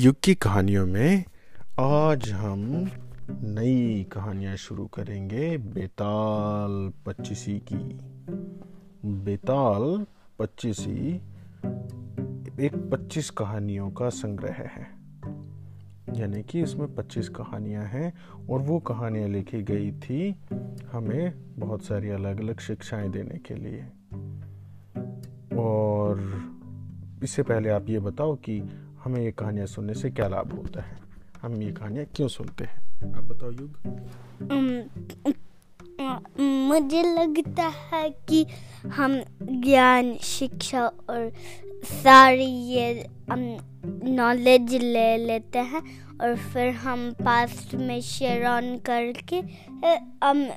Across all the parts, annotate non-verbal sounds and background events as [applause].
युग की कहानियों में आज हम नई कहानियाँ शुरू करेंगे बेताल पच्चीसी की। बेताल पच्चीसी एक पच्चीस कहानियों का संग्रह है। यानी कि इसमें पच्चीस कहानियाँ हैं और वो कहानियाँ लिखी गई थी हमें बहुत सारी अलग अलग शिक्षाएँ देने के लिए। और इससे पहले आप ये बताओ कि हमें ये कहानियाँ सुनने से क्या लाभ होता है? हम ये कहानियाँ क्यों सुनते हैं? आप बताओ युग। मुझे लगता है कि हम ज्ञान शिक्षा और सारी ये नॉलेज ले लेते हैं और फिर हम पास्ट में शेयर ऑन करके हम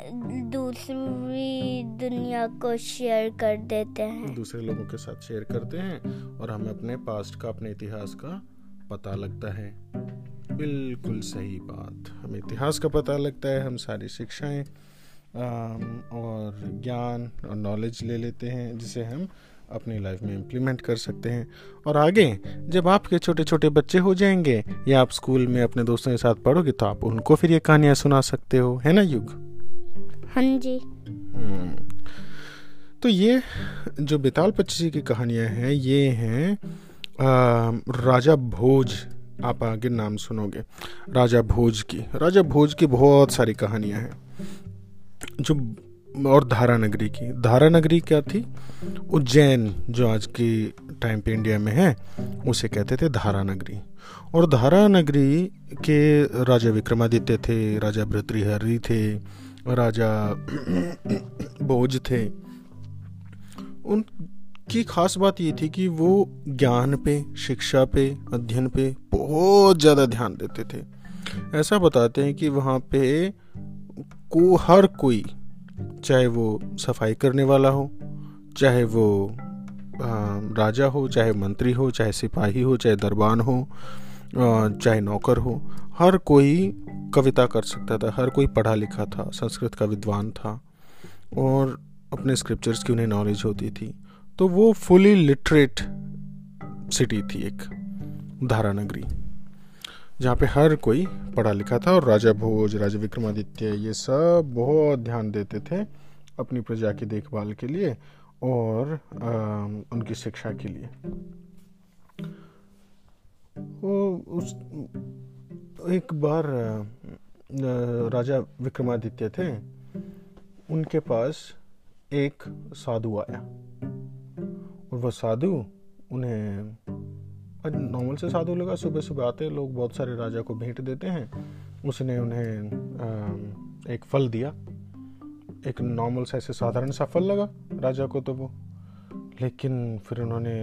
दूसरी दुनिया को शेयर कर देते हैं। दूसरे लोगों के साथ शेयर करते हैं और हमें अपने पास्ट का अपने इतिहास का पता लगता है। बिल्कुल सही बात। हमें इतिहास का पता लगता है हम सारी शिक्षाएँ और ज्ञान और नॉलेज ले लेते हैं जिसे हम अपनी लाइफ में इम्प्लीमेंट कर सकते हैं। और आगे जब आपके छोटे छोटे बच्चे हो जाएँगे या आप स्कूल में अपने दोस्तों के साथ पढ़ोगे तो आप उनको फिर ये कहानियाँ सुना सकते हो। है ना युग? हाँ जी। हम्म। तो ये जो बेताल पच्चीसी की कहानियाँ हैं ये हैं राजा भोज, आप आगे नाम सुनोगे। राजा भोज की। राजा भोज की बहुत सारी कहानियाँ हैं। जो और धारा नगरी की। धारा नगरी क्या थी? उज्जैन, जो आज के टाइम पे इंडिया में है, उसे कहते थे धारा नगरी। और धारा नगरी के राजा विक्रमादित्य थे, राजा भृतृहरि थे, राजा [clears throat] भोज थे। उनकी खास बात ये थी कि वो ज्ञान पे, शिक्षा पे, अध्ययन पे बहुत ज़्यादा ध्यान देते थे। ऐसा बताते हैं कि वहाँ पे को, हर कोई, चाहे वो सफ़ाई करने वाला हो, चाहे वो राजा हो, चाहे मंत्री हो, चाहे सिपाही हो, चाहे दरबान हो चाहे नौकर हो, हर कोई कविता कर सकता था, हर कोई पढ़ा लिखा था, संस्कृत का विद्वान था, और अपने स्क्रिप्चर्स की उन्हें नॉलेज होती थी। तो वो फुली लिटरेट सिटी थी एक धारा नगरी जहाँ पे हर कोई पढ़ा लिखा था और राजा भोज राजा विक्रमादित्य ये सब बहुत ध्यान देते थे अपनी प्रजा की देखभाल के लिए और आ, उनकी शिक्षा के लिए। वो उस एक बार राजा विक्रमादित्य थे उनके पास एक साधु आया। वह साधु, उन्हें नॉर्मल से साधु लगा। सुबह सुबह आते लोग बहुत सारे राजा को भेंट देते हैं। उसने उन्हें एक फल दिया। एक नॉर्मल सा ऐसे साधारण सा फल लगा राजा को तो वो। लेकिन फिर उन्होंने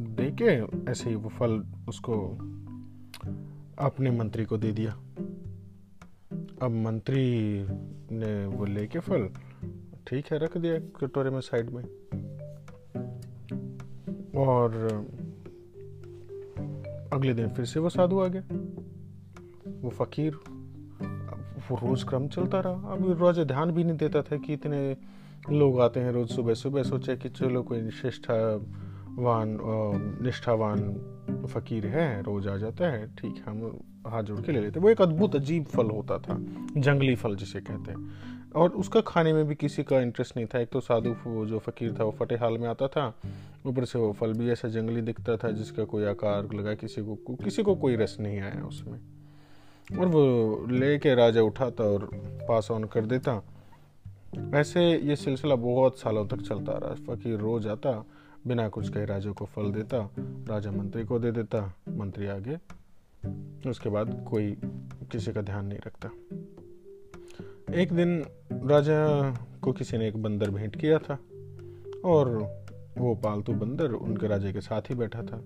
दे के ऐसे ही वो फल उसको अपने मंत्री को दे दिया। अब मंत्री ने वो लेके फल, ठीक है, रख दिया कटोरे में साइड में। और अगले दिन फिर से वो साधु आ गया। वो फकीर, वो रोज क्रम चलता रहा। अब रोज ध्यान भी नहीं देता था कि इतने लोग आते हैं रोज सुबह सुबह सोचे कि चलो कोई निष्ठावान निष्ठावान फकीर है, रोज आ जाता है, ठीक है, हम हाथ जोड़ के ले लेते वो एक अद्भुत अजीब फल होता था, जंगली फल जिसे कहते हैं। और उसका खाने में भी किसी का इंटरेस्ट नहीं था। एक तो साधु वो जो फकीर था, वो फटे हाल में आता था। ऊपर से वो फल भी ऐसा जंगली दिखता था, जिसका कोई आकार लगा, किसी को किसी को कोई रस नहीं आया उसमें। और वो लेके राजा उठाता और पास ऑन कर देता। ऐसे ये सिलसिला बहुत सालों तक चलता रहा। फकीर रोज आता बिना कुछ कहे राजा को फल देता, राजा मंत्री को दे देता, मंत्री आगे। उसके बाद कोई किसी का ध्यान नहीं रखता। एक दिन राजा को किसी ने एक बंदर भेंट किया था और वो पालतू बंदर उनके राजा के साथ ही बैठा था।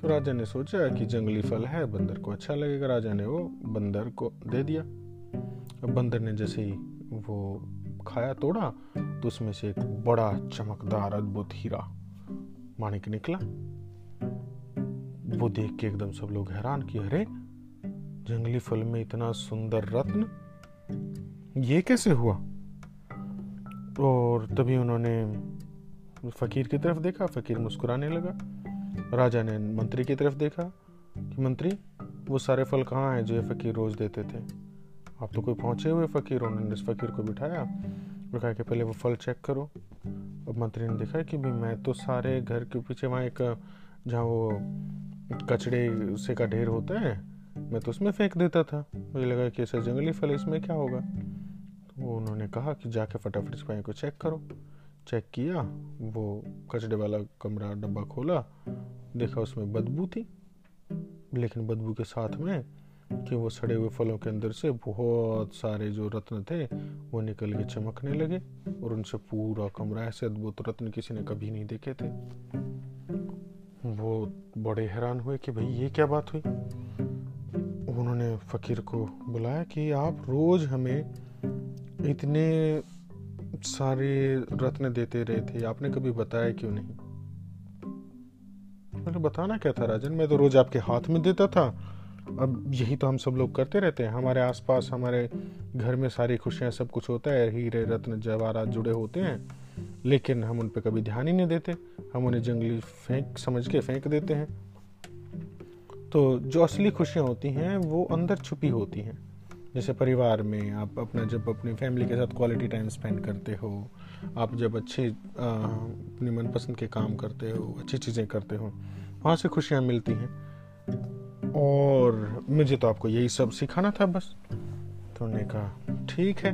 तो राजा ने सोचा कि जंगली फल है, बंदर को अच्छा लगेगा। राजा ने वो बंदर को दे दिया। अब बंदर ने जैसे ही वो खाया, तोड़ा तो उसमें से एक बड़ा, चमकदार, अद्भुत हीरा माणिक निकला। वो देख के एकदम सब लोग हैरान कि अरे, जंगली फल में इतना सुंदर रत्न ये कैसे हुआ? और तभी उन्होंने फकीर की तरफ़ देखा, फकीर मुस्कुराने लगा। राजा ने मंत्री की तरफ़ देखा कि, मंत्री, वो सारे फल कहाँ हैं जो ये फ़कीर रोज़ देते थे? आप तो कोई पहुँचे हुए फ़कीर, उन्होंने इस फ़कीर को बिठाया। और कहा कि पहले वो फल चेक करो। अब मंत्री ने देखा कि, भाई, मैं तो सारे घर के पीछे वहाँ एक, जहाँ वो कचड़े से का ढेर होता है, मैं तो उसमें फेंक देता था। मुझे लगा कि ऐसा जंगली फल इसमें क्या होगा? उन्होंने कहा कि जाके फटाफट इस को चेक करो। चेक किया, वो कचड़े वाला कमरा डब्बा खोला, देखा उसमें बदबू थी, लेकिन बदबू के साथ में कि वो सड़े हुए फलों के अंदर से बहुत सारे जो रत्न थे, वो निकल के चमकने लगे और उनसे पूरा कमरा ऐसे अद्भुत रत्न किसी ने कभी नहीं देखे थे। वो बड़े हैरान हुए कि भाई ये क्या बात हुई? उन्होंने फकीर को बुलाया कि आप रोज हमें इतने सारे रत्न देते रहे थे। आपने कभी बताया क्यों नहीं? मैंने बताना क्या था राजन? मैं तो रोज आपके हाथ में देता था। अब यही तो हम सब लोग करते रहते हैं। हमारे आसपास, हमारे घर में सारी खुशियाँ, सब कुछ होता है। हीरे रत्न, जवाहरात जुड़े होते हैं। लेकिन हम उन पर कभी ध्यान ही नहीं देते। हम उन्हें जंगली फेंक, समझ के फेंक देते हैं। तो जो असली खुशियाँ होती हैं, वो अंदर छुपी होती हैं। जैसे परिवार में आप अपना जब अपनी फैमिली के साथ क्वालिटी टाइम स्पेंड करते हो, आप जब अच्छे अपनी मनपसंद के काम करते हो, अच्छी चीज़ें करते हो, वहाँ से खुशियाँ मिलती हैं। और मुझे तो आपको यही सब सिखाना था बस। तो उन्होंने कहा, ठीक है।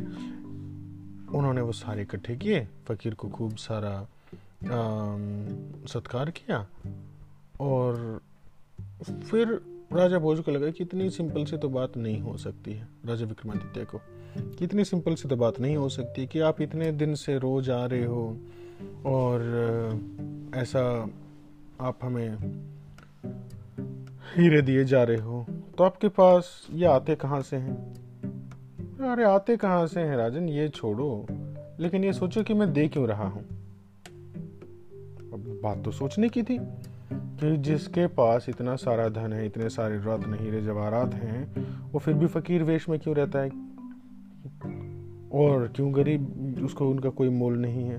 उन्होंने वो सारे इकट्ठे किए, फ़कीर को खूब सारा सत्कार किया। और फिर राजा भोज को लगा कि इतनी सिंपल सी तो बात नहीं हो सकती है, राजा विक्रमादित्य को। कि इतनी सिंपल सी तो बात नहीं हो सकती कि आप इतने दिन से रोज आ रहे हो और ऐसा आप हमें हीरे दिए जा रहे हो। तो आपके पास ये आते कहाँ से हैं? अरे, आते कहाँ से हैं राजन? ये छोड़ो। लेकिन ये सोचो कि मैं दे क्यों रहा हूँ? अब बात तो सोचने की थी। कि जिसके पास इतना सारा धन है, इतने सारे रत्न हीरे जवाहरात हैं, वो फिर भी फकीर वेश में क्यों रहता है? और क्यों गरीब उसको उनका कोई मोल नहीं है?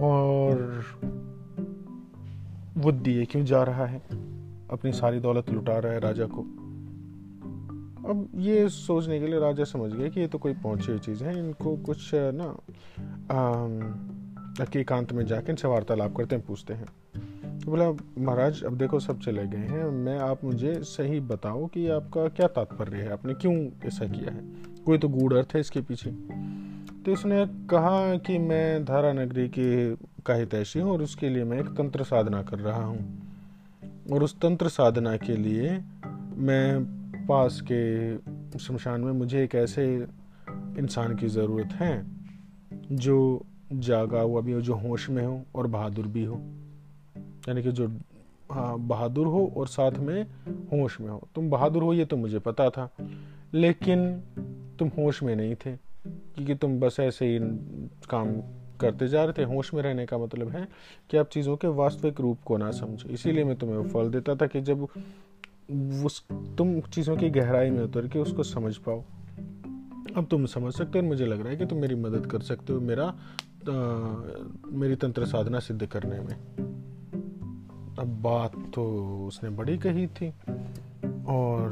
और वो दिए क्यों जा रहा है? अपनी सारी दौलत लुटा रहा है राजा को। अब ये सोचने के लिए राजा समझ गया कि ये तो कोई पहुँची हुई चीज़ है, इनको कुछ, ना एकांत में जाके इनसे वार्तालाप करते हैं, पूछते हैं। तो बोला, महाराज, अब देखो सब चले गए हैं। मैं, आप मुझे सही बताओ कि आपका क्या तात्पर्य है? आपने क्यों ऐसा किया है? कोई तो गूढ़ अर्थ है इसके पीछे। तो इसने कहा कि मैं धारा नगरी के का हितैषी हूँ और उसके लिए मैं एक तंत्र साधना कर रहा हूँ। और उस तंत्र साधना के लिए मैं पास के शमशान में मुझे एक ऐसे इंसान की ज़रूरत है, जो जागा हुआ भी हो, जो होश में हो और बहादुर भी हो। यानी कि जो हाँ बहादुर हो और साथ में होश में हो। तुम बहादुर हो ये तो मुझे पता था। लेकिन तुम होश में नहीं थे क्योंकि तुम बस ऐसे ही काम करते जा रहे थे। होश में रहने का मतलब है कि आप चीज़ों के वास्तविक रूप को ना समझो। इसीलिए मैं तुम्हें फल देता था कि जब उस तुम चीज़ों की गहराई में उतर के उसको समझ पाओ। अब तुम समझ सकते हो और मुझे लग रहा है कि तुम मेरी मदद कर सकते हो मेरा आ, मेरी तंत्र साधना सिद्ध करने में। अब बात तो उसने बड़ी कही थी और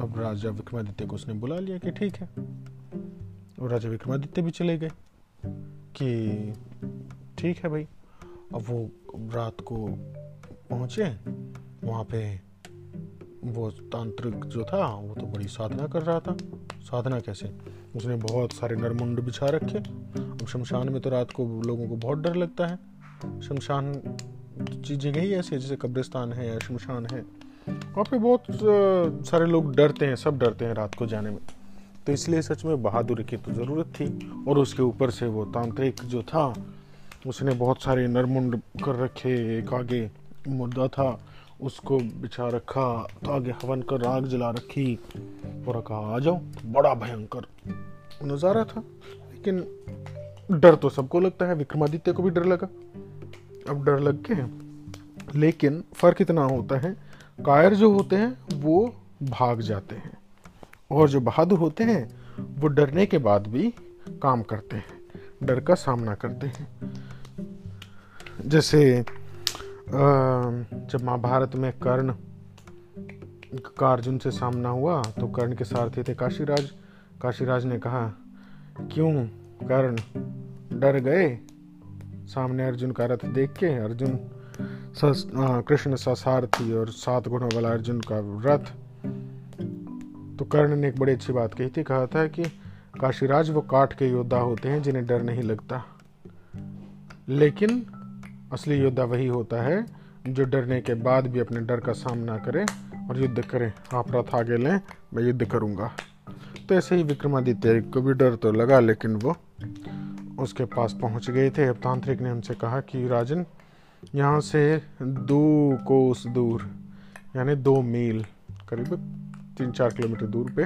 अब राजा विक्रमादित्य को उसने बुला लिया कि ठीक है। और राजा विक्रमादित्य भी चले गए कि ठीक है भाई, अब वो रात को पहुँचे, वहाँ पे वो तांत्रिक जो था, वो तो बड़ी साधना कर रहा था। साधना कैसे? उसने बहुत सारे नरमुंड बिछा रखे। अब शमशान में तो रात को लोगों को बहुत डर लगता है। शमशान जगह ही ऐसी है जैसे कब्रिस्तान है या शमशान है। वहाँ पे बहुत सारे लोग डरते हैं, सब डरते हैं रात को जाने में। तो इसलिए सच में बहादुरी की तो ज़रूरत थी और उसके ऊपर से वो तांत्रिक जो था, उसने बहुत सारे नरमुंड कर रखे, एक आगे मुर्दा था, उसको बिछा रखा तो आगे हवन कर आग जला रखी और कहा, आ जाओ, बड़ा भयंकर नज़ारा था। लेकिन डर तो सबको लगता है, विक्रमादित्य को भी डर लगा। अब डर लग के लेकिन फ़र्क इतना होता है, कायर जो होते हैं, वो भाग जाते हैं। और जो बहादुर होते हैं, वो डरने के बाद भी काम करते हैं, डर का सामना करते हैं। जैसे जब महाभारत में कर्ण का अर्जुन से सामना हुआ तो कर्ण के सारथी थे काशीराज। काशीराज ने कहा, क्यों कर्ण, डर गए? सामने अर्जुन का रथ देख के अर्जुन कृष्ण सा सारथी और सात गुणों वाला अर्जुन का रथ। तो कर्ण ने एक बड़ी अच्छी बात कही थी, कहा था कि काशीराज वो काट के योद्धा होते हैं जिन्हें डर नहीं लगता। लेकिन असली योद्धा वही होता है जो डरने के बाद भी अपने डर का सामना करे और युद्ध करे। आप रथ आगे लें, मैं युद्ध करूँगा। तो ऐसे ही विक्रमादित्य को भी डर तो लगा, लेकिन वो उसके पास पहुँच गए थे। अब तांत्रिक ने उनसे कहा कि, राजन, यहाँ से दो कोस दूर, यानी दो मील, करीब तीन चार किलोमीटर दूर पे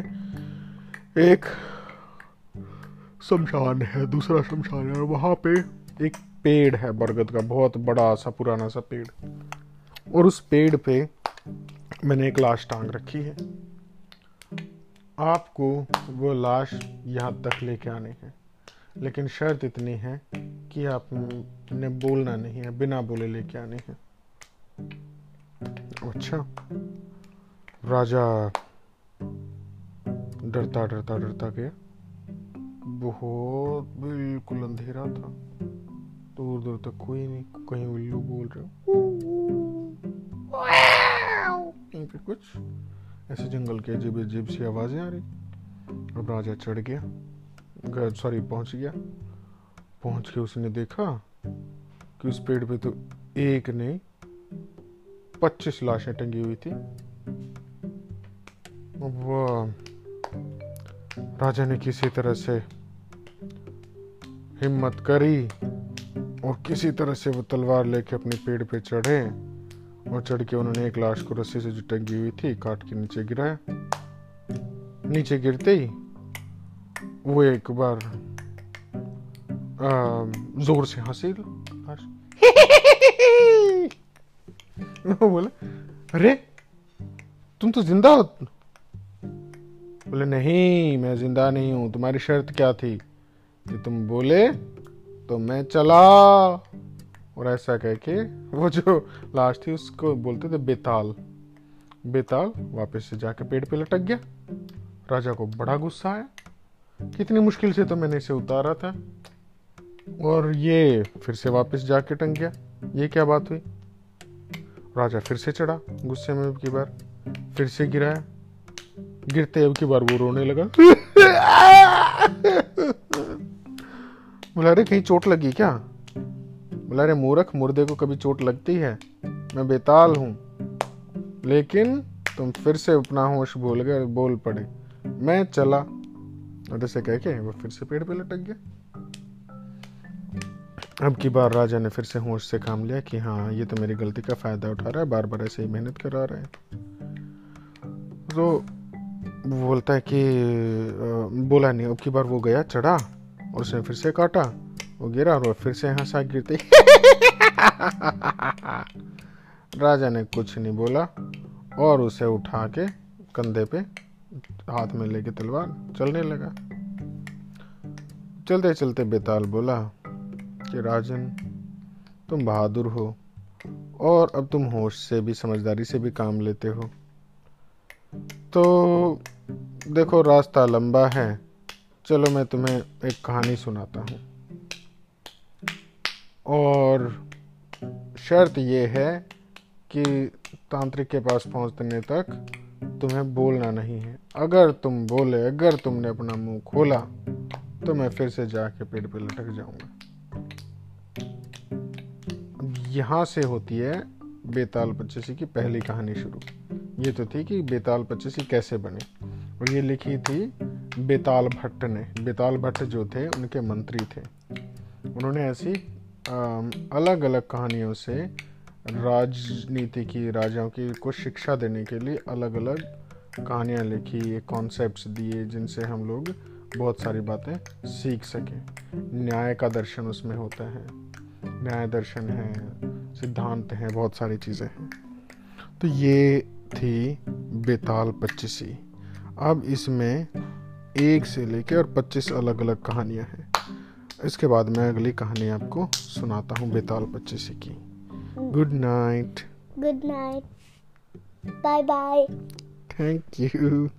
एक शमशान है, दूसरा शमशान है, और वहाँ पे एक पेड़ है बरगद का, बहुत बड़ा सा, पुराना सा पेड़। और उस पेड़ पे मैंने एक लाश टांग रखी है। आपको वो लाश यहाँ तक लेके आनी है। लेकिन शर्त इतनी है कि आपने बोलना नहीं है, बिना बोले लेके आनी है। अच्छा। राजा डरता डरता डरता गया। बहुत बिल्कुल अंधेरा था। दूर दूर तक कोई नहीं, कहीं उल्लू बोल रहे कुछ? ऐसे जंगल के अजीब अजीब सी आवाज़ें आ रही। अब राजा चढ़ गया। सॉरी पहुँच गया। पहुँच के उसने देखा कि उस पेड़ पे तो एक नहीं पच्चीस लाशें टंगी हुई थी। वह राजा ने किसी तरह से हिम्मत करी और किसी तरह से वो तलवार लेके अपने पेड़ पे चढ़े और चढ़ के उन्होंने एक लाश को रस्सी से जो टंगी हुई थी, काट के नीचे गिराया। नीचे गिरते ही वो एक बार आ, ज़ोर से हँसी [laughs] बोले अरे तुम तो ज़िंदा हो? बोले नहीं मैं ज़िंदा नहीं हूँ तुम्हारी शर्त क्या थी? कि तुम बोले तो मैं चला। और ऐसा कह के वो जो लाश थी उसको बोलते थे बेताल। बेताल वापस से जाके पेड़ पे लटक गया। राजा को बड़ा गुस्सा आया। कितनी मुश्किल से तो मैंने इसे उतारा था। और ये फिर से वापस जाके टंग गया। ये क्या बात हुई? राजा फिर से चढ़ा, गुस्से में अब की बार। फिर से गिराया। गिरते अब की बार वो रोने लगा। बोला, अरे, कहीं चोट लगी क्या? बोला, अरे, मूर्ख, मुर्दे को कभी चोट लगती है। मैं बेताल हूँ। लेकिन तुम फिर से अपना होश भूल गए बोल पड़े। मैं चला और ऐसे कह के वो फिर से पेड़ पे लटक गया। अब की बार राजा ने फिर से होश से काम लिया कि हाँ ये तो मेरी गलती का फ़ायदा उठा रहा है बार बार ऐसे ही मेहनत करा रहे हैं। तो बोलता है कि बोला नहीं, अब की बार वो गया, चढ़ा, और उसने फिर से काटा, वो गिरा, और फिर से यहाँ साग गिरते। [laughs] राजा ने कुछ नहीं बोला, और उसे उठा के कंधे पे हाथ में लेके तलवार चलने लगा। चलते चलते बेताल बोला कि, राजन, तुम बहादुर हो और अब तुम होश से भी, समझदारी से भी काम लेते हो। तो देखो, रास्ता लंबा है। चलो, मैं तुम्हें एक कहानी सुनाता हूँ। और शर्त यह है कि तांत्रिक के पास पहुँचने तक तुम्हें बोलना नहीं है। अगर तुम बोले, अगर तुमने अपना मुँह खोला तो मैं फिर से जाके पेड़ पे लटक जाऊँगा। यहाँ से होती है बेताल पच्चीसी की पहली कहानी शुरू। ये तो थी कि बेताल पच्चीसी कैसे बने। और ये लिखी थी बेताल भट्ट ने। बेताल भट्ट जो थे, उनके मंत्री थे। उन्होंने ऐसी अलग अलग कहानियों से राजनीति की, राजाओं की को शिक्षा देने के लिए अलग अलग कहानियाँ लिखी कॉन्सेप्ट्स दिए, जिनसे हम लोग बहुत सारी बातें सीख सकें। न्याय का दर्शन उसमें होता है। न्याय दर्शन है, सिद्धांत हैं, बहुत सारी चीज़ें हैं। तो ये थी बेताल पच्चीसी। अब इसमें एक से लेकर और पच्चीस अलग अलग कहानियाँ हैं। इसके बाद मैं अगली कहानी आपको सुनाता हूँ बेताल पच्चीसी की। Good night. Good night. Bye bye. Thank you.